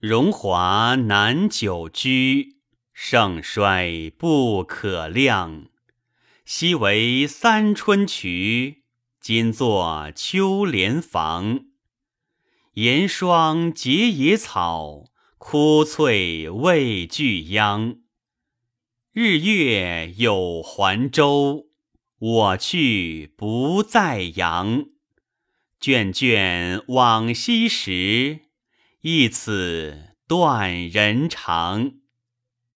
荣华难久居，盛衰不可量。昔为三春渠，今作秋莲房。严霜结野草，枯翠未俱秧。日月有还舟，我去不再阳。卷卷往昔时，一此断人肠。